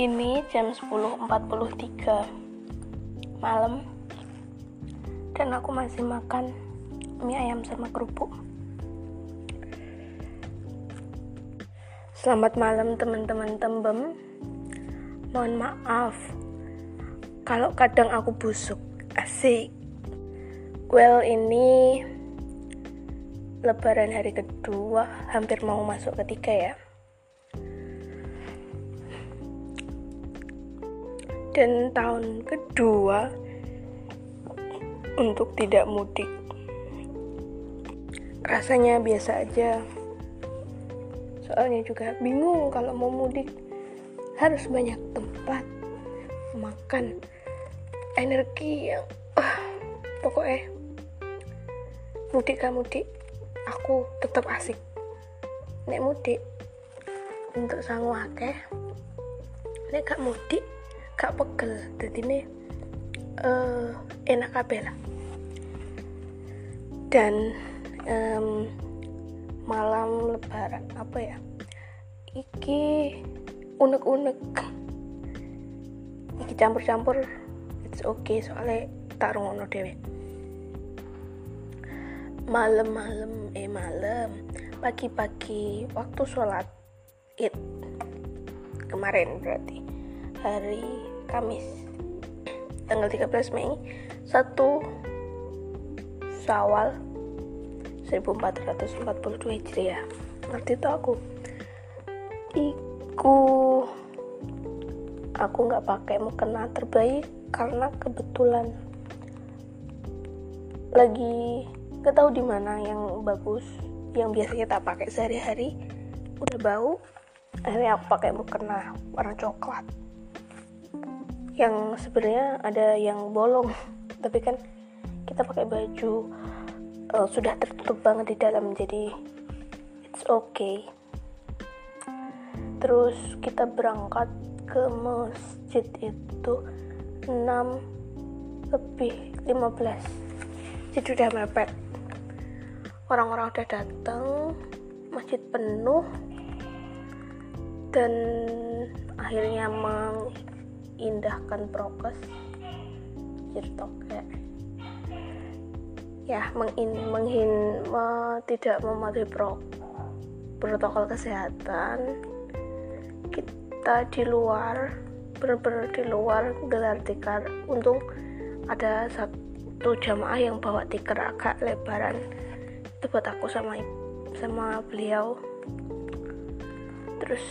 Ini jam 10.43 malam dan aku masih makan mie ayam sama kerupuk. Selamat malam teman-teman tembem. Mohon maaf kalau kadang aku busuk. Asik. Well, ini lebaran hari kedua, hampir mau masuk ketiga ya. Dan tahun kedua untuk tidak mudik. Rasanya biasa aja. Soalnya juga bingung kalau mau mudik harus banyak tempat makan energi yang uh, pokoknya mudik gak mudik aku tetap asik nek mudik untuk sangu akeh nek gak mudik gak pegel. Jadi ini uh, enak kabeh lah. Dan um, malam lebaran apa ya iki unek-unek. Iki campur-campur it's okay soalnya tak rungono dewe malam-malam eh malam pagi-pagi waktu sholat id. Kemarin berarti hari Kamis tanggal 13 Mei 1 Syawal 1442 Hijriah. Ngerti itu aku? Iku aku nggak pakai mukena terbaik karena kebetulan lagi gak tahu di mana yang bagus yang biasa kita pakai sehari-hari udah bau akhirnya aku pakai mukena warna coklat yang sebenarnya ada yang bolong. Tapi kan kita pakai baju uh, sudah tertutup banget di dalam jadi it's okay. Terus kita berangkat ke masjid itu 6 lebih 15 jadi udah mepet. Orang-orang udah datang masjid penuh dan akhirnya meng indahkan prokes. Kayak ya mengin menghin me, tidak mematuhi pro, protokol kesehatan. Kita di luar benar-benar di luar gelar tikar. Untung ada satu jamaah yang bawa tikar agak lebaran. Itu buat aku sama sama beliau. Terus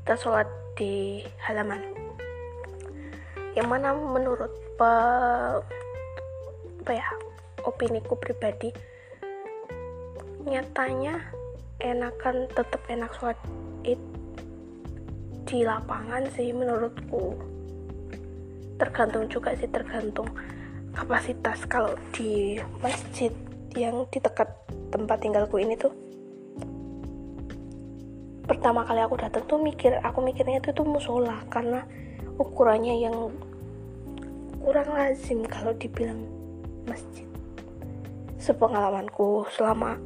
kita sholat di halaman. Yang mana menurut pe, apa ya opiniku pribadi nyatanya enakan tetap enak sholat id di lapangan sih menurutku. Tergantung juga sih tergantung kapasitas. Kalau di masjid yang di dekat tempat tinggalku ini tuh pertama kali aku datang tuh mikir aku mikirnya itu tuh musola karena ukurannya yang kurang lazim kalau dibilang masjid. Sepengalamanku selama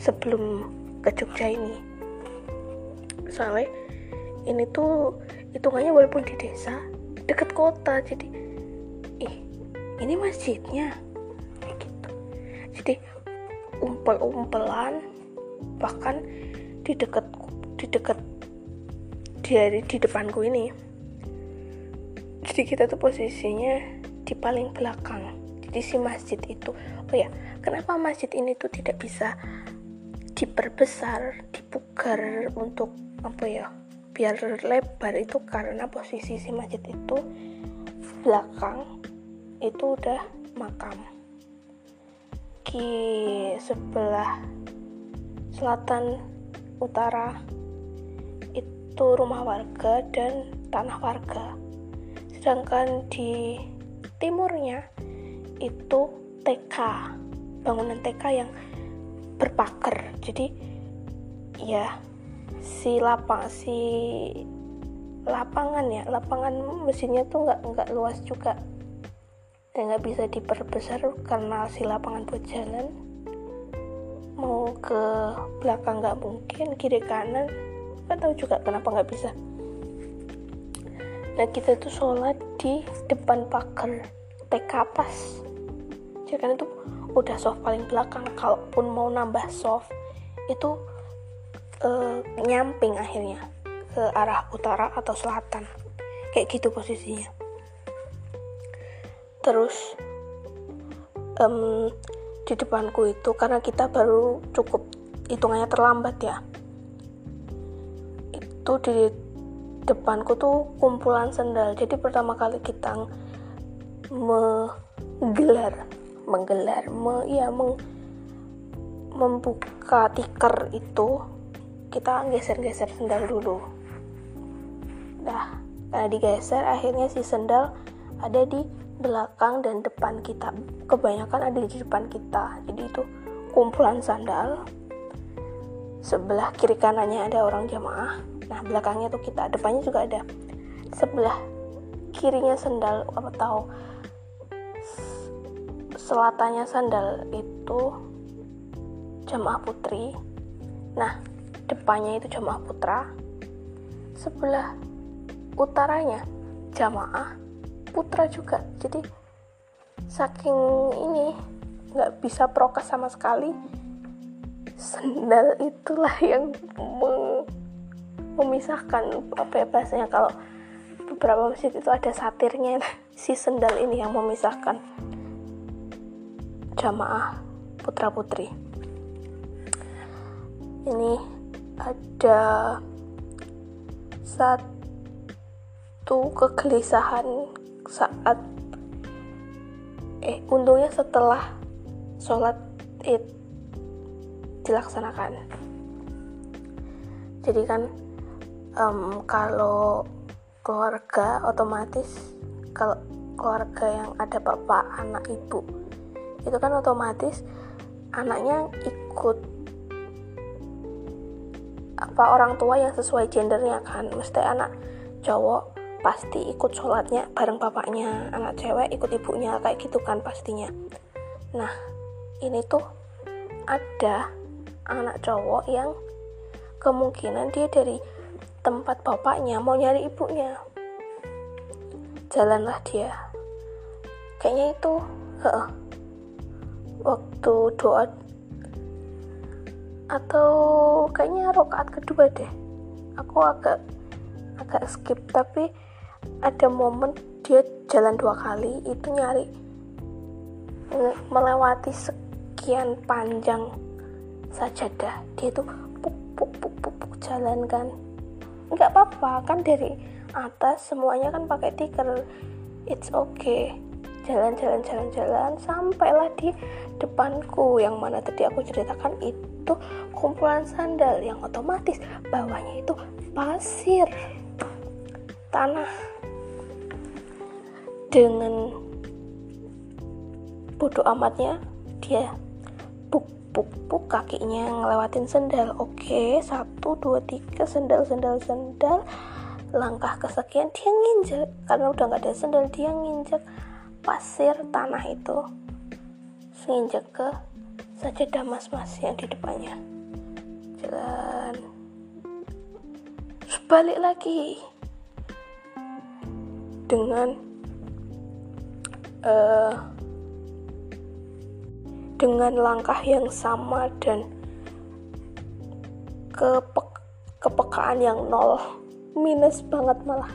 sebelum ke Jogja ini. Soalnya ini tuh hitungannya walaupun di desa deket kota jadi ih ini masjidnya. Gitu. Jadi umpel-umpelan bahkan di dekat di dekat dari di depanku ini. Jadi kita tuh posisinya di paling belakang jadi si masjid itu. Oh ya kenapa masjid ini tuh tidak bisa diperbesar dipugar untuk apa ya biar lebar itu? Karena posisi si masjid itu belakang itu udah makam. Di sebelah selatan utara. Itu rumah warga dan tanah warga. Sedangkan di timurnya itu TK bangunan TK yang berpagar. Jadi ya si lapang si lapangan ya lapangan mesinnya tuh nggak nggak luas juga. Dan nggak bisa diperbesar karena si lapangan buat jalan mau ke belakang nggak mungkin kiri kanan. Nggak tahu juga kenapa nggak bisa. Nah kita tuh sholat di depan pagar TK pas. Jadi kan itu udah soft paling belakang. Kalaupun mau nambah soft itu uh, nyamping akhirnya ke arah utara atau selatan. Kayak gitu posisinya. Terus um, di depanku itu karena kita baru cukup hitungannya terlambat ya. Itu di depanku tuh kumpulan sendal. Jadi pertama kali kita menggelar menggelar me, ya meng, membuka tikar itu kita geser-geser sendal dulu. Nah karena digeser akhirnya si sendal ada di belakang dan depan kita. Kebanyakan ada di depan kita. Jadi itu kumpulan sandal. Sebelah kiri kanannya ada orang jamaah. Nah belakangnya tuh kita. Depannya juga ada. Sebelah kirinya sandal atau selatannya sandal itu jamaah putri. Nah depannya itu jamaah putra. Sebelah utaranya jamaah putra juga. Jadi saking ini nggak bisa prokes sama sekali. Sendal itulah yang memisahkan apa ya bahasanya kalau beberapa masjid itu ada satirnya. Si sendal ini yang memisahkan jamaah putra putri. Ini ada satu kegelisahan saat eh untungnya setelah sholat id dilaksanakan. Jadi kan um, kalau keluarga otomatis kalau keluarga yang ada bapak anak ibu itu kan otomatis anaknya ikut apa orang tua yang sesuai gendernya kan. Mesti anak cowok pasti ikut sholatnya bareng bapaknya anak cewek ikut ibunya kayak gitu kan pastinya. Nah ini tuh ada anak cowok yang kemungkinan dia dari tempat bapaknya mau nyari ibunya. Jalanlah dia. Kayaknya itu uh, waktu doa atau kayaknya rokaat kedua deh. Aku agak agak skip tapi ada momen dia jalan dua kali itu nyari melewati sekian panjang sajadah. Dia tuh puk puk puk puk, puk jalan kan. Nggak apa-apa kan dari atas semuanya kan pakai tikar it's okay. Jalan jalan jalan jalan sampailah di depanku. Yang mana tadi aku ceritakan itu kumpulan sandal yang otomatis bawahnya itu pasir tanah dengan bodoh amatnya dia puk-puk kakinya ngelewatin sendal. Oke satu dua tiga sendal sendal sendal. Langkah kesekian dia nginjek. Karena udah nggak ada sendal dia nginjek pasir tanah itu. Nginjek ke sajadah mas-mas yang di depannya. Jalan. Balik lagi. Dengan uh, dengan langkah yang sama dan kepe kepekaan yang nol. Minus banget malah.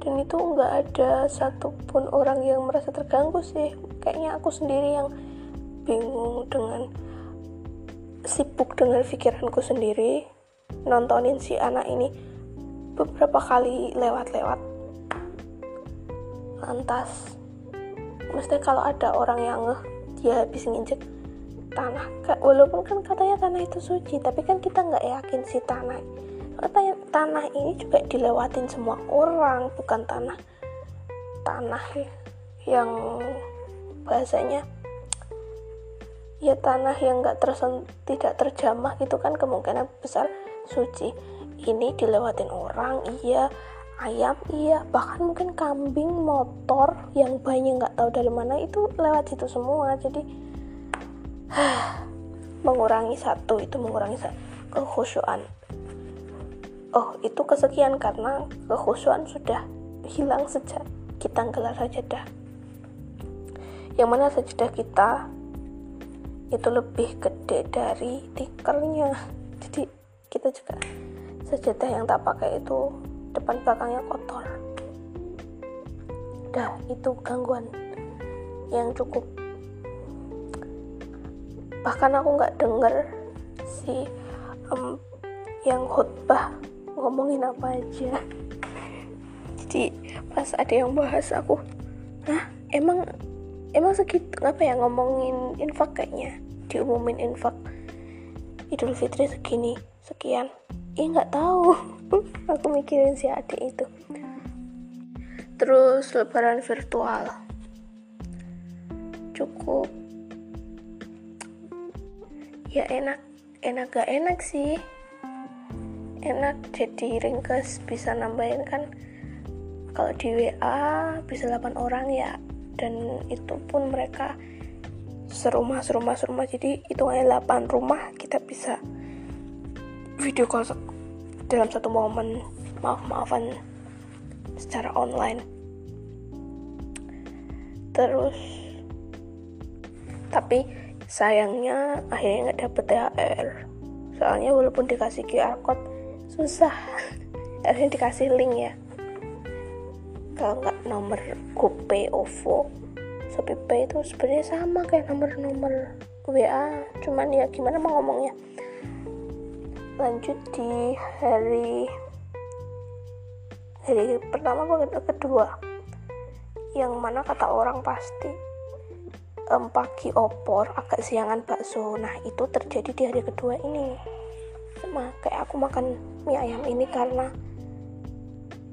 Dan itu nggak ada satupun orang yang merasa terganggu sih. Kayaknya aku sendiri yang bingung dengan sibuk dengan pikiranku sendiri nontonin si anak ini beberapa kali lewat-lewat. Lantas mesti kalau ada orang yang ngeh dia habis nginjek tanah. Walaupun kan katanya tanah itu suci tapi kan kita nggak yakin si tanah. Katanya tanah ini juga dilewatin semua orang bukan tanah tanah yang bahasanya ya tanah yang nggak tersen tidak terjamah gitu kan kemungkinan besar suci. Ini dilewatin orang iya ayam iya. Bahkan mungkin kambing motor yang banyak nggak tahu dari mana itu lewat situ semua. Jadi mengurangi satu itu mengurangi kekhusyuan. Oh itu kesekian karena kekhusyuan sudah hilang sejak kita gelar sajadah. Yang mana sajadah kita itu lebih gede dari tikernya. Jadi kita juga sajadah yang tak pakai itu depan belakangnya kotor. Dah itu gangguan yang cukup. Bahkan aku nggak denger si um, yang khutbah ngomongin apa aja. Jadi pas ada yang bahas aku nah emang emang segitu apa ya ngomongin infak kayaknya? Diumumin infak. Idul Fitri segini sekian. Ya nggak tahu. Aku mikirin si adik itu. Terus lebaran virtual. Cukup. Ya enak. Enak gak enak sih. Enak jadi ringkes bisa nambahin kan. Kalau di WA bisa 8 orang ya. Dan itu pun mereka serumah serumah serumah jadi itu hanya 8 rumah kita bisa video call dalam satu momen. Maaf maafan secara online. Terus tapi sayangnya akhirnya nggak dapet THR soalnya walaupun dikasih QR code susah. Akhirnya dikasih link ya. Kalau nggak nomor GoPay, OVO, ShopeePay itu sebenarnya sama kayak nomor-nomor WA cuman ya gimana mau ngomongnya lanjut di hari hari pertama atau kedua. Yang mana kata orang pasti um, pagi opor agak siangan bakso. Nah itu terjadi di hari kedua ini. Sama kayak aku makan mie ayam ini karena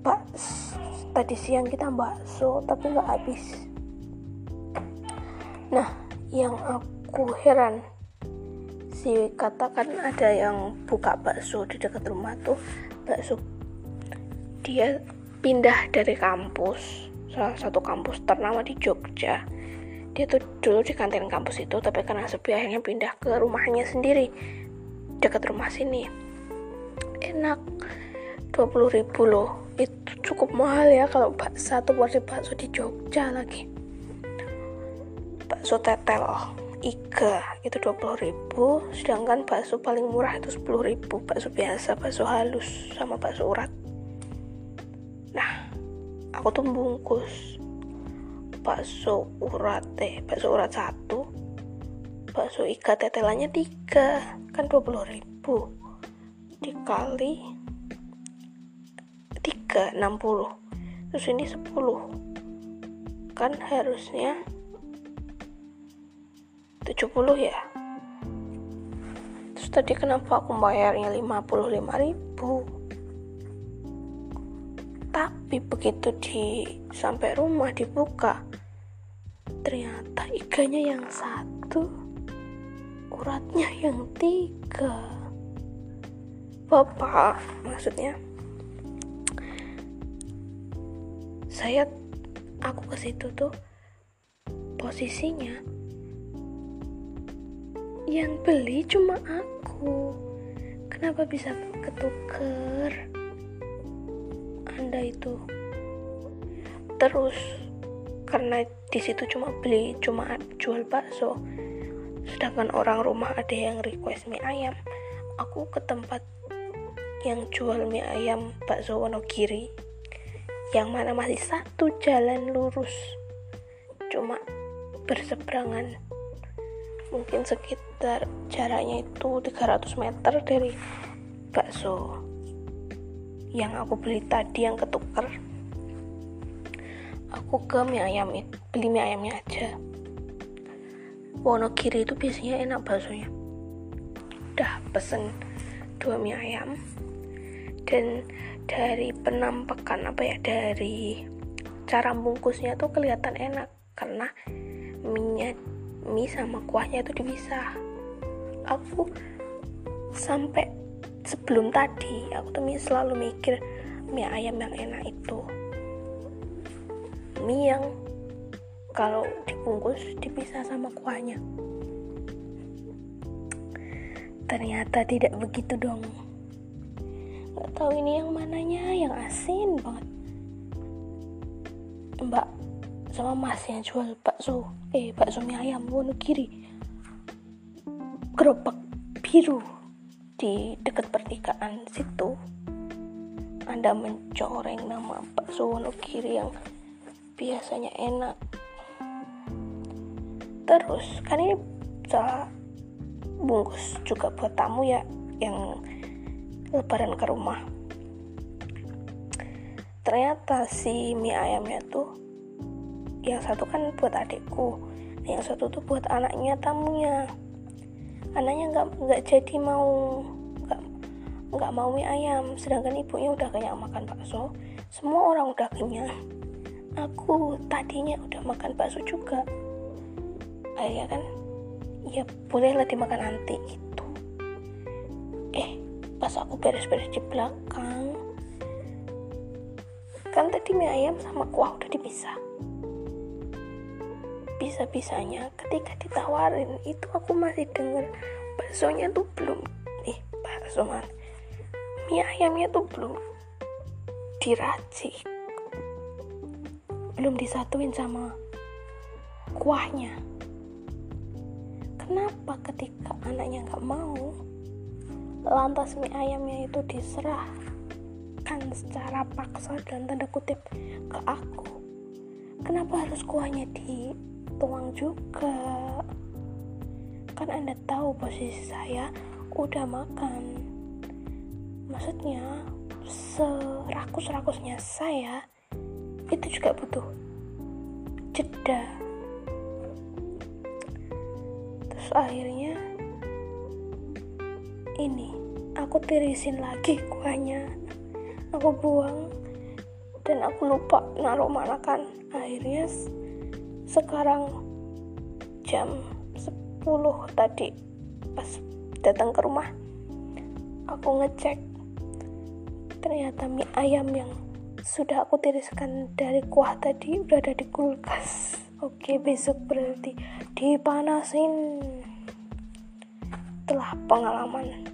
bakso tadi siang kita bakso tapi nggak habis. Nah yang aku heran si katakan ada yang buka bakso di dekat rumah tuh. Bakso. Dia pindah dari kampus salah satu kampus ternama di Jogja. Dia tuh dulu di kantin kampus itu tapi karena sepi akhirnya pindah ke rumahnya sendiri dekat rumah sini. Enak. 20 ribu loh. Itu cukup mahal ya kalau satu porsi bakso di Jogja lagi. Bakso tetel iga itu 20 ribu sedangkan bakso paling murah itu 10 ribu bakso biasa bakso halus sama bakso urat. Nah aku tuh bungkus bakso urat eh bakso urat satu bakso iga tetelannya tiga kan 20 ribu. Dikali 3 60 terus ini 10 kan harusnya 70 ya. Terus tadi kenapa aku bayarnya 55 ribu? Tapi begitu di sampai rumah dibuka ternyata ikannya yang satu uratnya yang tiga. Bapak maksudnya. Saya aku ke situ tuh posisinya yang beli cuma aku. Kenapa bisa ketuker? Anda itu terus karena di situ cuma beli cuma jual bakso. Sedangkan orang rumah ada yang request mie ayam. Aku ke tempat yang jual mie ayam bakso Wonogiri. Yang mana masih satu jalan lurus. Cuma berseberangan. Mungkin sekitar jaraknya itu 300 meter dari bakso yang aku beli tadi yang ketuker. Aku ke mie ayam itu beli mie ayamnya aja. Wonogiri itu biasanya enak baksonya. Udah pesen dua mie ayam. Dan dari penampakan apa ya dari cara bungkusnya tuh kelihatan enak. Karena minyak mie sama kuahnya itu dipisah aku sampai sebelum tadi aku tuh selalu mikir mie ayam yang enak itu. Mie yang kalau dibungkus dipisah sama kuahnya. Ternyata tidak begitu dong. Nggak tahu ini yang mananya yang asin banget. Mbak sama mas yang jual bakso eh bakso mie ayam Wonogiri gerobak biru di dekat pertigaan situ. Anda mencoreng nama bakso Wonogiri yang biasanya enak. Terus kan ini bisa bungkus juga buat tamu ya yang lebaran ke rumah. Ternyata si mie ayamnya tuh yang satu kan buat adikku yang satu tuh buat anaknya tamunya anaknya nggak nggak jadi mau nggak nggak mau mie ayam. Sedangkan ibunya udah kenyang makan bakso. Semua orang udah kenyang. Aku tadinya udah makan bakso juga. Akhirnya kan ya bolehlah dimakan nanti gitu. Eh pas aku beres-beres di belakang kan tadi mie ayam sama kuah udah dipisah bisa-bisanya. Ketika ditawarin itu aku masih denger baksonya tuh belum eh bakso man mie ayamnya tuh belum diracik belum disatuin sama kuahnya. Kenapa ketika anaknya nggak mau lantas mie ayamnya itu diserah diberikan secara paksa dan tanda kutip ke aku? Kenapa harus kuahnya dituang juga. Kan anda tahu posisi saya udah makan. Maksudnya serakus-rakusnya saya itu juga butuh jeda. Terus akhirnya ini aku tirisin lagi kuahnya. Aku buang dan aku lupa naruh mana kan. Akhirnya sekarang jam 10 tadi pas datang ke rumah aku ngecek. Ternyata mie ayam yang sudah aku tiriskan dari kuah tadi udah ada di kulkas. Oke besok berarti dipanasin. Telah pengalaman.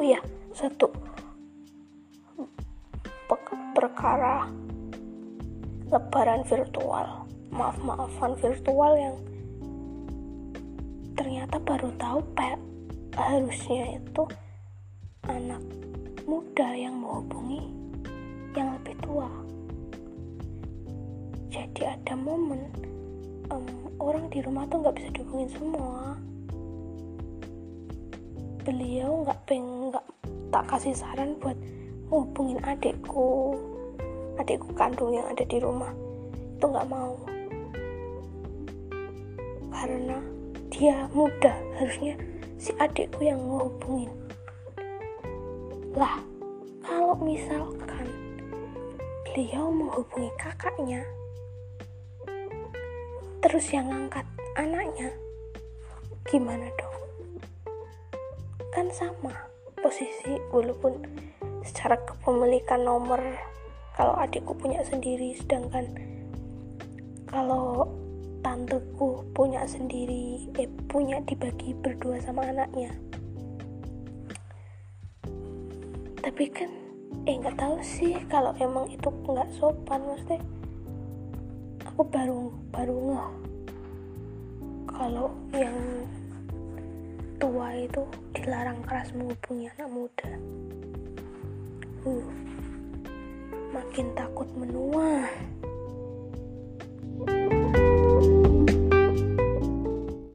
Oh ya satu perkara lebaran virtual. Maaf-maafan virtual yang ternyata baru tahu pak harusnya itu anak muda yang menghubungi yang lebih tua. Jadi ada momen um, orang di rumah tuh nggak bisa dihubungin semua. Beliau nggak peng nggak tak kasih saran buat hubungin adikku adikku kandung yang ada di rumah. Itu nggak mau. Karena dia muda harusnya si adikku yang ngehubungin. Lah kalau misalkan beliau menghubungi kakaknya terus yang ngangkat anaknya gimana dong? Kan sama posisi walaupun secara kepemilikan nomor kalau adikku punya sendiri sedangkan kalau tanteku punya sendiri eh punya dibagi berdua sama anaknya. Tapi kan eh nggak tahu sih kalau emang itu nggak sopan maksudnya aku baru baru ngeh kalau yang tua itu dilarang keras menghubungi anak muda. Uh makin takut menua